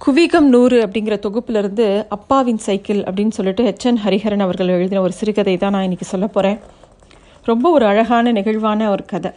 குவிகம் நூறு அப்படிங்கிற தொகுப்பிலிருந்து அப்பாவின் சைக்கிள் அப்படின்னு சொல்லிட்டு ஹெச்என் ஹரிஹரன் அவர்கள் எழுதின ஒரு சிறுகதை தான் நான் இன்னைக்கு சொல்ல போகிறேன் ரொம்ப ஒரு அழகான நிகழ்வான ஒரு கதை.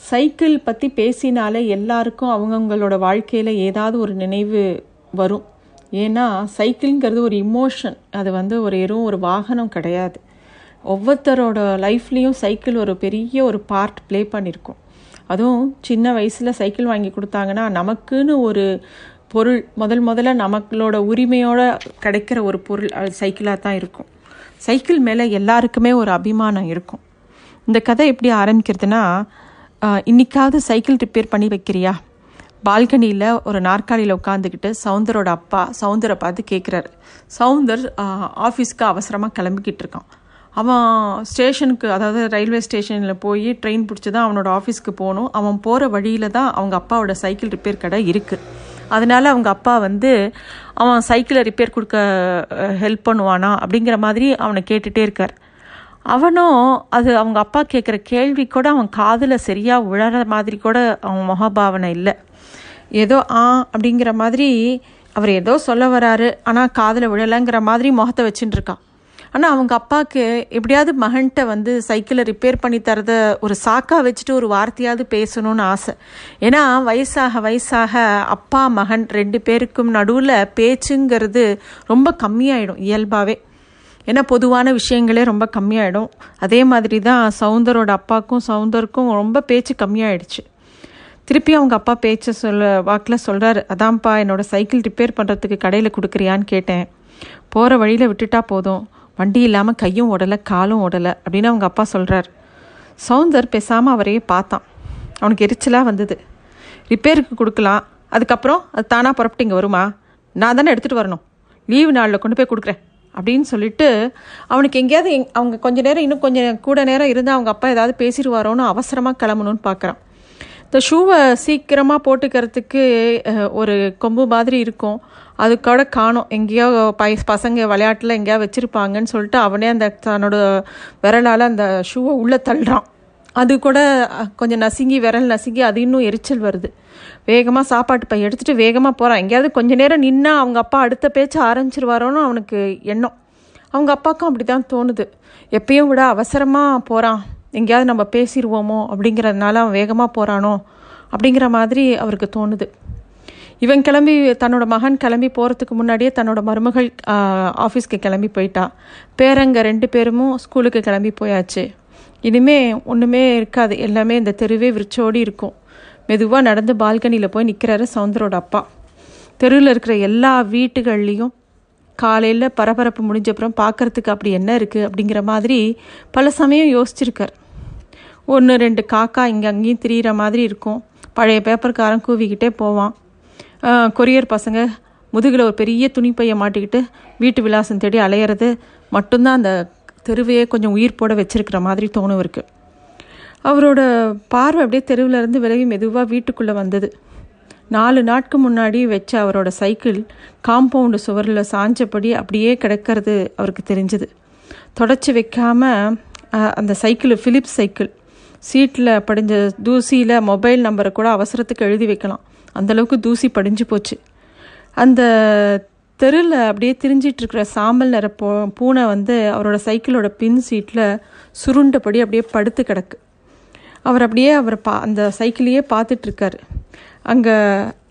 சைக்கிள் பற்றி பேசினாலே எல்லாருக்கும் அவங்கவுங்களோட வாழ்க்கையில் ஏதாவது ஒரு நினைவு வரும். ஏன்னா சைக்கிள்ங்கிறது ஒரு இமோஷன் அது வந்து ஒரு எறும் ஒரு வாகனம் கிடையாது. ஒவ்வொருத்தரோட லைஃப்லேயும் சைக்கிள் ஒரு பெரிய ஒரு பார்ட் ப்ளே பண்ணியிருக்கோம் அதுவும் சின்ன வயசில் சைக்கிள் வாங்கி கொடுத்தாங்கன்னா நமக்குன்னு ஒரு பொருள் முதல் முதல்ல நமக்களோட உரிமையோட கிடைக்கிற ஒரு பொருள் சைக்கிளாக தான் இருக்கும். சைக்கிள் மேலே எல்லாருக்குமே ஒரு அபிமானம் இருக்கும். இந்த கதை எப்படி ஆரம்பிக்கிறதுனா இன்னைக்காவது சைக்கிள் ரிப்பேர் பண்ணி வைக்கிறியா? பால்கனியில் ஒரு நாற்காலியில் உட்காந்துக்கிட்டு சவுந்தரோட அப்பா சவுந்தரை பார்த்து கேட்குறாரு சவுந்தர் ஆஃபீஸ்க்கு அவசரமாக கிளம்பிக்கிட்டு இருக்கான். அவன் ஸ்டேஷனுக்கு அதாவது ரயில்வே ஸ்டேஷனில் போய் ட்ரெயின் பிடிச்சி தான் அவனோட ஆஃபீஸ்க்கு போகணும். அவன் போகிற வழியில் தான் அவங்க அப்பாவோட சைக்கிள் ரிப்பேர் கடை இருக்குது அதனால அவங்க அப்பா வந்து அவன் சைக்கிளை ரிப்பேர் கொடுக்க ஹெல்ப் பண்ணுவானா? அப்படிங்கிற மாதிரி அவனை கேட்டுகிட்டே இருக்கார். அவனும் அது அவங்க அப்பா கேட்குற கேள்வி கூட அவன் காதில் சரியாக விழற மாதிரி கூட அவன் முகபாவனை இல்லை. ஏதோ ஆ அப்படிங்கிற மாதிரி அவர் ஏதோ சொல்ல வராரு. ஆனால் காதில் விழலைங்கிற மாதிரி முகத்தை வச்சுட்டுருக்கான் ஆனால் அவங்க அப்பாவுக்கு எப்படியாவது மகன்கிட்ட வந்து சைக்கிளை ரிப்பேர் பண்ணி தரத ஒரு சாக்கா வச்சுட்டு ஒரு வார்த்தையாவது பேசணும்னு ஆசை. ஏன்னா வயசாக வயசாக அப்பா மகன் ரெண்டு பேருக்கும் நடுவில் பேச்சுங்கிறது ரொம்ப கம்மியாயிடும் இயல்பாகவே ஏன்னா பொதுவான விஷயங்களே ரொம்ப கம்மியாயிடும். அதே மாதிரி தான் சவுந்தரோட அப்பாவுக்கும் சவுந்தருக்கும் ரொம்ப பேச்சு கம்மியாயிடுச்சு. திருப்பி அவங்க அப்பா பேச்ச சொல்ல வாக்கில் சொல்கிறாரு அதான்ப்பா என்னோடய சைக்கிள் ரிப்பேர் பண்ணுறதுக்கு கடையில் கொடுக்குறியான்னு கேட்டேன். போகிற வழியில் விட்டுட்டா போதும். வண்டி இல்லாமல் கையும் ஓடலை காலும் ஓடலை அப்படின்னு அவங்க அப்பா சொல்கிறார் சவுந்தர் பேசாமல் அவரையே பார்த்தான். அவனுக்கு எரிச்சலாக வந்தது. ரிப்பேருக்கு கொடுக்கலாம். அதுக்கப்புறம் அது தானாக புறப்பட்டு இங்கே வருமா? நான் தானே எடுத்துகிட்டு வரணும். லீவு நாளில் கொண்டு போய் கொடுக்குறேன் அப்படின்னு சொல்லிட்டு அவனுக்கு எங்கேயாவது எங் அவங்க கொஞ்ச நேரம் இன்னும் கொஞ்சம் கூட நேரம் இருந்து அவங்க அப்பா ஏதாவது பேசிடுவாரோன்னு அவசரமாக கிளம்பணும்னு பார்க்குறான் இந்த ஷூவை சீக்கிரமாக போட்டுக்கிறதுக்கு ஒரு கொம்பு மாதிரி இருக்கும். அதுக்கூட காணும். எங்கேயோ பை பசங்க விளையாட்டில் எங்கேயோ வச்சுருப்பாங்கன்னு சொல்லிட்டு அவனே அந்த தன்னோட விரலால் அந்த ஷூவை உள்ளே தள்ளுறான். அது கூட கொஞ்சம் நசுங்கி விரல் நசுங்கி அது இன்னும் எரிச்சல் வருது. வேகமாக சாப்பாட்டு பை எடுத்துகிட்டு வேகமாக போகிறான் எங்கேயாவது கொஞ்ச நேரம் நின்னா அவங்க அப்பா அடுத்த பேச்சு ஆரம்பிச்சிருவாரோன்னு அவனுக்கு எண்ணம். அவங்க அப்பாவுக்கும் அப்படி தான் தோணுது. எப்பயும் விட அவசரமாக போகிறான் எங்கேயாவது நம்ம பேசிடுவோமோ அப்படிங்கிறதுனால அவன் வேகமாக போகிறானோ அப்படிங்கிற மாதிரி அவருக்கு தோணுது. இவன் கிளம்பி தன்னோட மகன் கிளம்பி போகிறதுக்கு முன்னாடியே தன்னோட மருமகள் ஆஃபீஸ்க்கு கிளம்பி போயிட்டா. பேரங்க ரெண்டு பேரும் ஸ்கூலுக்கு கிளம்பி போயாச்சு. இனிமே ஒன்றுமே இருக்காது. எல்லாமே இந்த தெருவே விரிச்சோடி இருக்கும். மெதுவாக நடந்து பால்கனியில் போய் நிற்கிறாரு சவுந்தரோட அப்பா. தெருவில் இருக்கிற எல்லா வீட்டுகள்லேயும் காலையில் பரபரப்பு முடிஞ்சப்புறம் பார்க்கறதுக்கு அப்படி என்ன இருக்குது அப்படிங்கிற மாதிரி பல சமயம் யோசிச்சிருக்கார். ஒன்று ரெண்டு காக்கா இங்கே அங்கேயும் திரியிற மாதிரி இருக்கும். பழைய பேப்பர்காரன் கூவிக்கிட்டே போவான். கொரியர் பசங்க முதுகில் ஒரு பெரிய துணிப்பையை மாட்டிக்கிட்டு வீட்டு விலாசம் தேடி அலையிறது மட்டும்தான் அந்த தெருவையே கொஞ்சம் உயிர் போட வச்சிருக்கிற மாதிரி தோணும் இருக்கு. அவரோட பார்வை அப்படியே தெருவில் இருந்து விலகி மெதுவாக வீட்டுக்குள்ளே வந்தது. நாலு நாட்கு முன்னாடி வச்ச அவரோட சைக்கிள் காம்பவுண்டு சுவரில் சாஞ்சபடி அப்படியே கிடக்கிறது அவருக்கு தெரிஞ்சது. தொடச்சி வைக்காம அந்த சைக்கிள் ஃபிலிப்ஸ் சைக்கிள். சீட்டில் படிஞ்ச தூசியில் மொபைல் நம்பரை கூட அவசரத்துக்கு எழுதி வைக்கலாம். அந்தளவுக்கு தூசி படிஞ்சு போச்சு. அந்த தெருவில் அப்படியே திரிஞ்சிட்டு இருக்கிற சாம்பல் நிற பூ பூனை வந்து அவரோட சைக்கிளோட பின் சீட்டில் சுருண்டபடி அப்படியே படுத்து கிடக்கு. அவர் அப்படியே அவர் பா அந்த சைக்கிளையே பார்த்துட்ருக்காரு அங்கே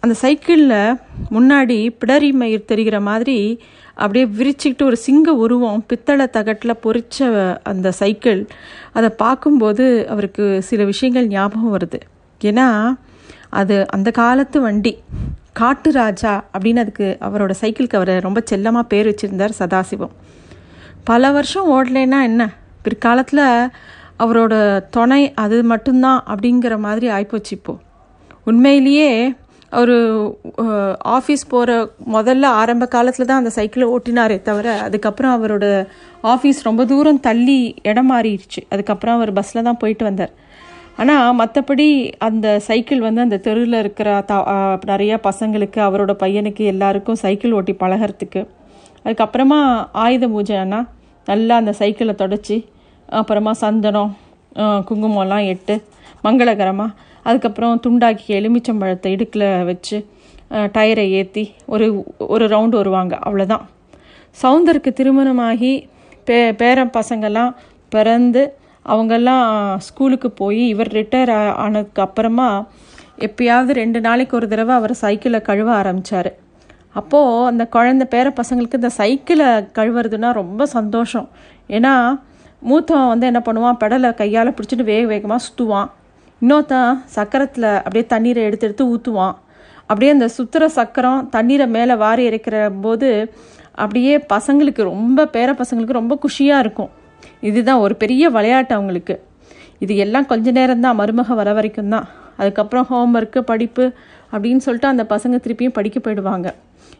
அந்த சைக்கிளில் முன்னாடி பிடரி மயிர் தெரிகிற மாதிரி அப்படியே விரிச்சுக்கிட்டு ஒரு சிங்க உருவம் பித்தளை தகட்டில் பொறிச்ச அந்த சைக்கிள் அதை பார்க்கும்போது அவருக்கு சில விஷயங்கள் ஞாபகம் வருது. ஏன்னா அது அந்த காலத்து வண்டி காட்டு ராஜா அப்படின்னு அதுக்கு அவரோட சைக்கிளுக்கு அவரை ரொம்ப செல்லமாக பேர் வச்சுருந்தார் சதாசிவம். பல வருஷம் ஓடலைன்னா என்ன? பிற்காலத்தில் அவரோட துணை அது மட்டும்தான் அப்படிங்கிற மாதிரி ஆயிப்போச்சு இப்போ. உண்மையிலேயே ஒரு ஆஃபீஸ் போகிற முதல்ல ஆரம்ப காலத்தில் தான் அந்த சைக்கிளை ஓட்டினாரே தவிர அதுக்கப்புறம் அவரோட ஆஃபீஸ் ரொம்ப தூரம் தள்ளி இடம் மாறிடுச்சு. அதுக்கப்புறம் அவர் பஸ்ஸில் தான் போயிட்டு வந்தார். ஆனால் மற்றபடி அந்த சைக்கிள் வந்து அந்த தெருவில் இருக்கிற த நிறையா பசங்களுக்கு அவரோட பையனுக்கு எல்லாருக்கும் சைக்கிள் ஓட்டி பழகிறதுக்கு. அதுக்கப்புறமா ஆயுத பூஜைன்னா நல்லா அந்த சைக்கிளை தொடச்சி அப்புறமா சந்தனம் குங்குமம்லாம் எட்டு மங்களகரமாக அதுக்கப்புறம் துண்டாக்கி எலுமிச்சம்பழத்தை இடுக்கில் வச்சு டயரை ஏற்றி ஒரு ஒரு ரவுண்டு வருவாங்க. அவ்வளோதான் சவுந்தருக்கு திருமணமாகி பே பேரன் பசங்கெல்லாம் பிறந்து அவங்கெல்லாம் ஸ்கூலுக்கு போய் இவர் ரிட்டையர் ஆனதுக்கு அப்புறமா எப்பயாவது ரெண்டு நாளைக்கு ஒரு தடவை அவர் சைக்கிளை கழுவ ஆரம்பித்தார் அப்போது அந்த குழந்தை பேர பசங்களுக்கு இந்த சைக்கிளை கழுவுறதுன்னா ரொம்ப சந்தோஷம். ஏன்னா மூத்தவன் வந்து என்ன பண்ணுவான்? பெடலை கையால் பிடிச்சிட்டு வேக வேகமாக சுற்றுவான் இன்னொருத்தன் சக்கரத்தில் அப்படியே தண்ணீரை எடுத்து எடுத்து ஊற்றுவான் அப்படியே அந்த சுத்துற சக்கரம் தண்ணீரை மேலே வாரி இறைக்கிற போது அப்படியே பசங்களுக்கு ரொம்ப பேர பசங்களுக்கு ரொம்ப குஷியாக இருக்கும். இதுதான் ஒரு பெரிய விளையாட்டு அவங்களுக்கு. இது எல்லாம் கொஞ்ச நேரம் தான் மருமக வர வரைக்கும் தான் அதுக்கப்புறம் ஹோம்ஒர்க்கு படிப்பு அப்படின்னு சொல்லிட்டு அந்த பசங்க திருப்பியும் படிக்க போயிடுவாங்க.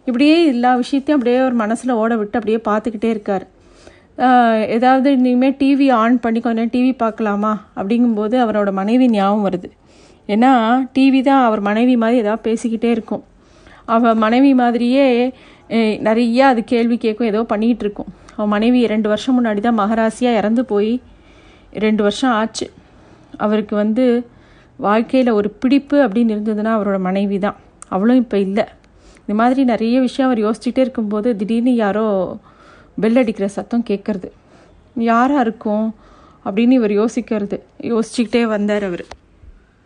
இப்படியே எல்லா விஷயத்தையும் அப்படியே ஒரு மனசில் ஓட விட்டு அப்படியே பார்த்துக்கிட்டே இருக்கார். ஏதாவது இனிமேல் டிவி ஆன் பண்ணி கொஞ்ச நேரம் டிவி பார்க்கலாமா? அப்படிங்கும்போது அவரோட மனைவி ஞாபகம் வருது. ஏன்னா டிவி தான் அவர் மனைவி மாதிரி ஏதாவது பேசிக்கிட்டே இருக்கும். அவள் மனைவி மாதிரியே நிறையா நிறைய அது கேள்வி கேட்கும் ஏதோ பண்ணிகிட்டு இருக்கும். அவன் மனைவி ரெண்டு வருஷம் முன்னாடி தான் மகராசியாக இறந்து போய் ரெண்டு வருஷம் ஆச்சு. அவருக்கு வந்து வாழ்க்கையில் ஒரு பிடிப்பு அப்படின்னு இருந்ததுன்னா அவரோட மனைவி தான். அவளும் இப்போ இல்லை. இந்த மாதிரி நிறைய விஷயம் அவர் யோசிச்சுட்டே இருக்கும்போது திடீர்னு யாரோ பெல் அடிக்கிற சத்தம் கேட்கறது. யாராக இருக்கும்? அப்படின்னு இவர் யோசிக்கிறது. யோசிச்சுக்கிட்டே வந்தார் அவர்.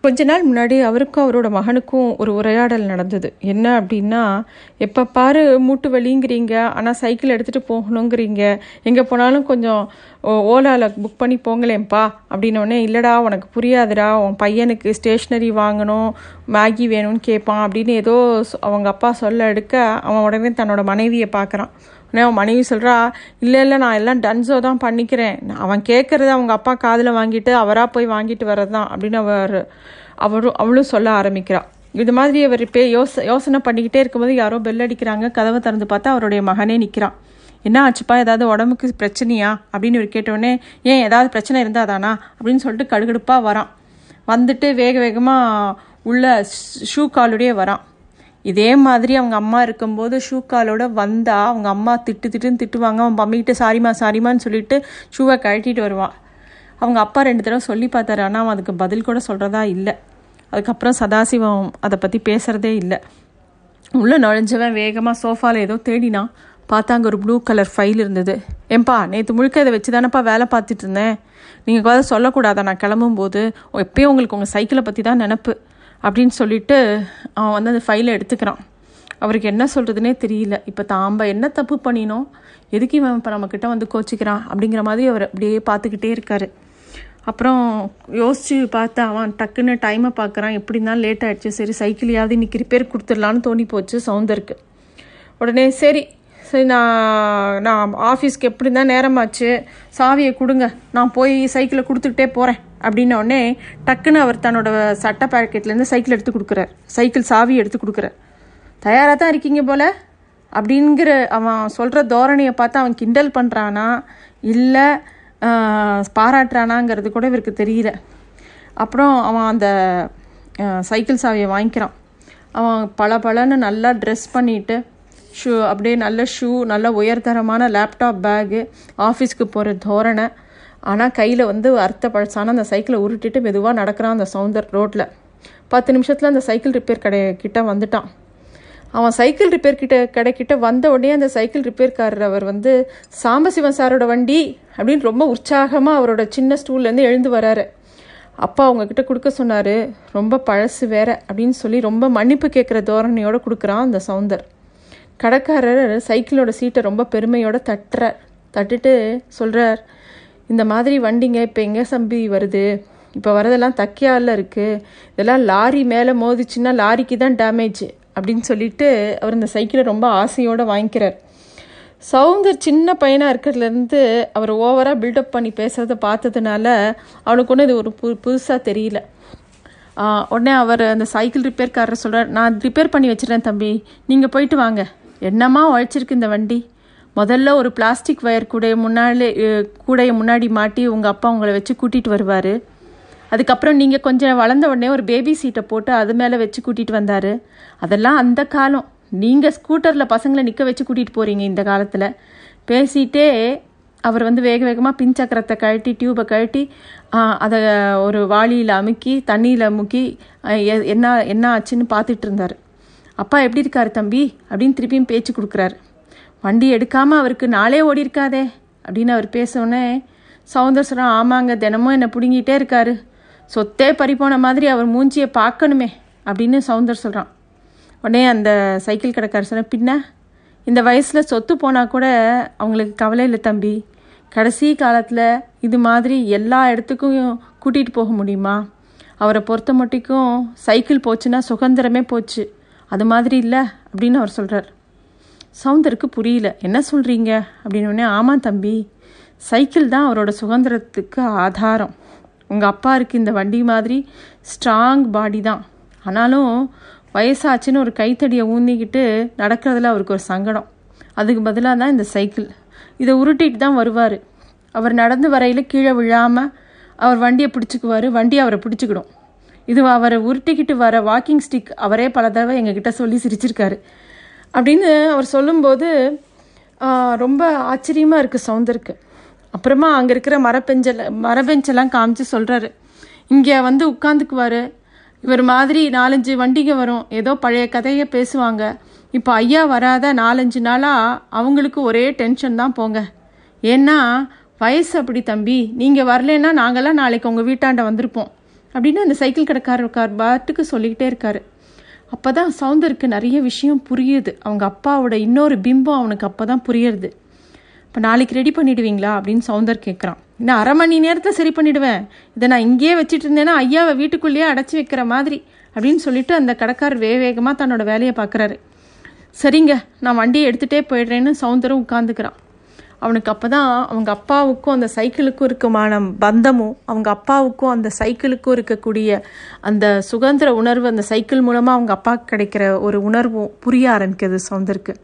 கொஞ்ச நாள் முன்னாடி அவருக்கும் அவரோட மகனுக்கும் ஒரு உரையாடல் நடந்தது. என்ன அப்படின்னா எப்போ பாரு மூட்டு வலிங்கிறீங்க ஆனால் சைக்கிள் எடுத்துகிட்டு போகணுங்கிறீங்க. எங்கே போனாலும் கொஞ்சம் ஓ- புக் பண்ணி போங்களேன்ப்பா. அப்படின்னோடனே இல்லைடா உனக்கு புரியாதுடா. உன் பையனுக்கு ஸ்டேஷ்னரி வாங்கணும் மேகி வேணும்னு கேட்பான் அப்படின்னு ஏதோ அவங்க அப்பா சொல்ல எடுக்க அவன் உடனே தன்னோட மனைவியை பார்க்குறான். உடனே அவன் மனைவி சொல்கிறா இல்லை இல்லை நான் எல்லாம் டன்ஸோ தான் பண்ணிக்கிறேன். நான் அவன் கேட்குறது அவங்க அப்பா காதில் வாங்கிட்டு அவராக போய் வாங்கிட்டு வர்றது தான் அப்படின்னு அவர் அவரும் அவளும் சொல்ல ஆரம்பிக்கிறான் இது மாதிரி அவர் இப்போ யோச யோசனை பண்ணிக்கிட்டே இருக்கும்போது யாரோ பெல் அடிக்கிறாங்க. கதவை திறந்து பார்த்தா அவருடைய மகனே நிற்கிறான் என்ன ஆச்சுப்பா? ஏதாவது உடம்புக்கு பிரச்சனையா? அப்படின்னு இவர் கேட்டவுடனே ஏன் ஏதாவது பிரச்சனை இருந்தாதானா அப்படின்னு சொல்லிட்டு கடுகடுப்பாக வரான். வந்துட்டு வேக வேகமாக உள்ள ஷூ காலுடைய வரான். இதே மாதிரி அவங்க அம்மா இருக்கும்போது ஷூ காலோட வந்தா அவங்க அம்மா திட்டு திட்டுன்னு திட்டுவாங்க. அவன் மம்மிக்கிட்ட சாரிமா சாரிம்மான்னு சொல்லிட்டு ஷூவை கழட்டிட்டு வருவான் அவங்க அப்பா ரெண்டு தடவை சொல்லி பார்த்தாரு. ஆனால் அவன் அதுக்கு பதில் கூட சொல்கிறதா இல்லை. அதுக்கப்புறம் சதாசிவம் அதை பற்றி பேசுகிறதே இல்லை. உள்ளே நுழைஞ்சவன் வேகமாக சோஃபாவில் ஏதோ தேடினான். பார்த்தா அங்கே ஒரு ப்ளூ கலர் ஃபைல் இருந்தது. ஏன்பா நேற்று முழுக்க இதை வச்சு தானேப்பா வேலை பார்த்துட்டு இருந்தேன். நீங்கள் கூட சொல்லக்கூடாதா? நான் கிளம்பும்போது. எப்பயும் உங்களுக்கு உங்கள் சைக்கிளை பற்றி தான் நினப்பு. அப்படின்னு சொல்லிட்டு அவன் வந்து அந்த ஃபைலை எடுத்துக்கிறான். அவருக்கு என்ன சொல்கிறதுனே தெரியல. இப்போ தாம்ப என்ன தப்பு பண்ணினோம் எதுக்கு இவன் இப்போ நம்மக்கிட்ட வந்து கோச்சிக்கிறான்? அப்படிங்கிற மாதிரி அவர் அப்படியே பார்த்துக்கிட்டே இருக்காரு. அப்புறம் யோசிச்சு பார்த்தா அவன் டக்குன்னு டைமை பார்க்குறான். எப்படி இருந்தாலும் லேட் ஆகிடுச்சு சரி சைக்கிளையாவது இன்னைக்கு ரிப்பேர் கொடுத்துடலான்னு தோணி போச்சு சவுந்தருக்கு உடனே சரி சரி நான் நான் ஆஃபீஸ்க்கு எப்படி இருந்தால் நேரமாச்சு. சாவியை கொடுங்க. நான் போய் சைக்கிளை கொடுத்துக்கிட்டே போகிறேன் அப்படின்ன உடனே டக்குன்னு அவர் தன்னோட சட்டை பாக்கெட்லேருந்து சைக்கிள் எடுத்து கொடுக்குறார். சைக்கிள் சாவி எடுத்து கொடுக்குறார். தயாராக தான் இருக்கீங்க போல? அப்படிங்கிற அவன் சொல்கிற தோரணையை பார்த்து அவன் கிண்டல் பண்ணுறானா இல்லை பாராட்டுறானாங்கிறது கூட இவருக்கு தெரியல. அப்புறம் அவன் அந்த சைக்கிள் சாவியை வாங்கிக்கிறான். அவன் பல பலன்னு நல்லா ட்ரெஸ் பண்ணிட்டு ஷூ அப்படியே நல்ல ஷூ நல்ல உயர்தரமான லேப்டாப் பேகு ஆஃபீஸ்க்கு போகிற தோரணை ஆனால் கையில் வந்து அர்த்த பழசான அந்த சைக்கிளை உருட்டிட்டு மெதுவாக நடக்கிறான் அந்த சவுந்தர் ரோட்டில் பத்து நிமிஷத்தில் அந்த சைக்கிள் ரிப்பேர் கடை கிட்ட வந்துட்டான். அவன் சைக்கிள் ரிப்பேர் கிட்ட கடைக்கிட்ட வந்த உடனே அந்த சைக்கிள் ரிப்பேர்காரர் அவர் வந்து சாம்பசிவன் சாரோட வண்டி அப்படின்னு ரொம்ப உற்சாகமாக அவரோட சின்ன ஸ்டூல்லேருந்து எழுந்து வராரு. அப்பா அவங்கக்கிட்ட கொடுக்க சொன்னார் ரொம்ப பழசு வேற அப்படின்னு சொல்லி ரொம்ப மன்னிப்பு கேட்குற தோரணையோடு கொடுக்குறான் அந்த சவுந்தர். கடைக்காரர் சைக்கிளோட சீட்டை ரொம்ப பெருமையோடு தட்டுறார். தட்டுட்டு சொல்கிறார் இந்த மாதிரி வண்டிங்க இப்போ எங்கே சம்பி வருது? இப்போ வரதெல்லாம் தக்கியால இருக்குது இதெல்லாம் லாரி மேலே மோதிச்சுன்னா லாரிக்கு தான் டேமேஜ் அப்படின்னு சொல்லிட்டு அவர் இந்த சைக்கிளை ரொம்ப ஆசையோடு வாங்கிக்கிறார். சவுந்தர் சின்ன பையனாக இருக்கிறதுலேருந்து அவர் ஓவராக பில்டப் பண்ணி பேசுகிறத பார்த்ததுனால அவனுக்கு ஒன்றும் இது ஒரு பு புதுசாக தெரியல. உடனே அவர் அந்த சைக்கிள் ரிப்பேர்காரர் சொல்கிறார் நான் ரிப்பேர் பண்ணி வச்சுறேன் தம்பி. நீங்கள் போயிட்டு வாங்க. என்னம்மா உழைச்சிருக்கு இந்த வண்டி? முதல்ல ஒரு பிளாஸ்டிக் வயர் கூடைய முன்னாடி கூடைய முன்னாடி மாட்டி உங்கள் அப்பா உங்களை வச்சு கூட்டிகிட்டு வருவார். அதுக்கப்புறம் நீங்கள் கொஞ்சம் வளர்ந்த உடனே ஒரு பேபி சீட்டை போட்டு அது மேலே வச்சு கூட்டிகிட்டு வந்தார். அதெல்லாம் அந்த காலம். நீங்கள் ஸ்கூட்டரில் பசங்களை நிற்க வச்சு கூட்டிகிட்டு போகிறீங்க இந்த காலத்தில். பேசிகிட்டே அவர் வந்து வேக வேகமாக பின் சக்கரத்தை கழட்டி டியூபை கழட்டி அதை ஒரு வாளியில் அமுக்கி தண்ணியில் முக்கி என்ன என்ன ஆச்சுன்னு பார்த்துட்டு இருந்தார். அப்பா எப்படி இருக்கார் தம்பி? அப்படின்னு திருப்பியும் பேச்சு கொடுக்குறாரு. வண்டி எடுக்காமல் அவருக்கு நாளே ஓடி இருக்காதே அப்படின்னு அவர் பேசவுடனே சவுந்தர் சொல்கிறான் ஆமாங்க தினமும் என்னை பிடுங்கிட்டே இருக்காரு. சொத்தே பறிப்போன மாதிரி அவர் மூஞ்சியை பார்க்கணுமே அப்படின்னு சவுந்தர் சொல்கிறான் உடனே அந்த சைக்கிள் கடைக்காரர் சொன்ன பின்ன இந்த வயசில் சொத்து போனால் கூட அவங்களுக்கு கவலை இல்லை தம்பி. கடைசி காலத்தில் இது மாதிரி எல்லா இடத்துக்கும் கூட்டிகிட்டு போக முடியுமா? அவரை பொறுத்த மட்டிக்கும் சைக்கிள் போச்சுன்னா சுதந்திரமே போச்சு. அது மாதிரி இல்லை அப்படின்னு அவர் சொல்கிறார் சவுந்தருக்கு புரியல. என்ன சொல்கிறீங்க அப்படின்னு ஆமாம் தம்பி சைக்கிள் தான் அவரோட சுதந்திரத்துக்கு ஆதாரம். உங்கள் அப்பாருக்கு இந்த வண்டி மாதிரி ஸ்ட்ராங் பாடி தான். ஆனாலும் வயசாச்சுன்னு ஒரு கைத்தடியை ஊந்திக்கிட்டு நடக்கிறதுல அவருக்கு ஒரு சங்கடம். அதுக்கு பதிலாக தான் இந்த சைக்கிள். இதை உருட்டிட்டு தான் வருவார். அவர் நடந்து வரையில் கீழே விழாமல் அவர் வண்டியை பிடிச்சிக்குவார். வண்டி அவரை பிடிச்சிக்கிடும். இது அவரை உருட்டிக்கிட்டு வர வாக்கிங் ஸ்டிக் அவரே பல தடவை எங்ககிட்ட சொல்லி சிரிச்சிருக்காரு. அப்படின்னு அவர் சொல்லும்போது ரொம்ப ஆச்சரியமாக இருக்குது சவுந்தருக்கு அப்புறமா அங்கே இருக்கிற மரப்பெஞ்சல் மரபெஞ்செல்லாம் காமிச்சு சொல்கிறாரு இங்கே வந்து உட்காந்துக்குவார். இவர் மாதிரி நாலஞ்சு வண்டிங்க வரும். ஏதோ பழைய கதையை பேசுவாங்க. இப்போ ஐயா வராத நாலஞ்சு நாளாக அவங்களுக்கு ஒரே டென்ஷன் தான் போங்க. ஏன்னா வயசு அப்படி தம்பி. நீங்கள் வரலன்னா நாங்கள்லாம் நாளைக்கு உங்கள் வீட்டாண்ட வந்திருப்போம். அப்படின்னு அந்த சைக்கிள் கடைக்காரர் கார் பாட்டுக்கு சொல்லிக்கிட்டே இருக்காரு. அப்போ தான் சவுந்தருக்கு நிறைய விஷயம் புரியுது. அவங்க அப்பாவோட இன்னொரு பிம்பம் அவனுக்கு அப்போ தான் புரியுறது. இப்போ நாளைக்கு ரெடி பண்ணிடுவீங்களா அப்படின்னு சவுந்தர் கேட்குறான் இன்னும் அரை மணி நேரத்தில் சரி பண்ணிவிடுவேன் இதை நான் இங்கேயே வச்சுட்டு இருந்தேன்னா ஐயாவை வீட்டுக்குள்ளேயே அடைச்சி வைக்கிற மாதிரி அப்படின்னு சொல்லிட்டு அந்த கடைக்காரர் வே வேகமாக தன்னோட வேலையை பார்க்குறாரு சரிங்க நான் வண்டியை எடுத்துகிட்டே போயிடுறேன்னு சவுந்தரும் உட்காந்துக்கிறான் அவனுக்கு அப்போ தான் அவங்க அப்பாவுக்கும் அந்த சைக்கிளுக்கும் இருக்குமான பந்தமும் அவங்க அப்பாவுக்கும் அந்த சைக்கிளுக்கும் இருக்கக்கூடிய அந்த சுதந்திர உணர்வு அந்த சைக்கிள் மூலமாக அவங்க அப்பாவுக்கு கிடைக்கிற ஒரு உணர்வும் புரிய ஆரம்பிக்குது சவுந்தருக்கு.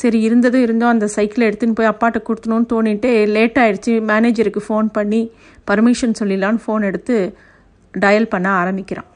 சரி இருந்ததும் இருந்தோம் அந்த சைக்கிளை எடுத்துன்னு போய் அப்பாட்ட கொடுத்தணும்னு தோணிட்டு லேட் ஆயிடுச்சு. மேனேஜருக்கு ஃபோன் பண்ணி பர்மிஷன் சொல்லிடலான்னு ஃபோன் எடுத்து டயல் பண்ண ஆரம்பிக்கிறான்.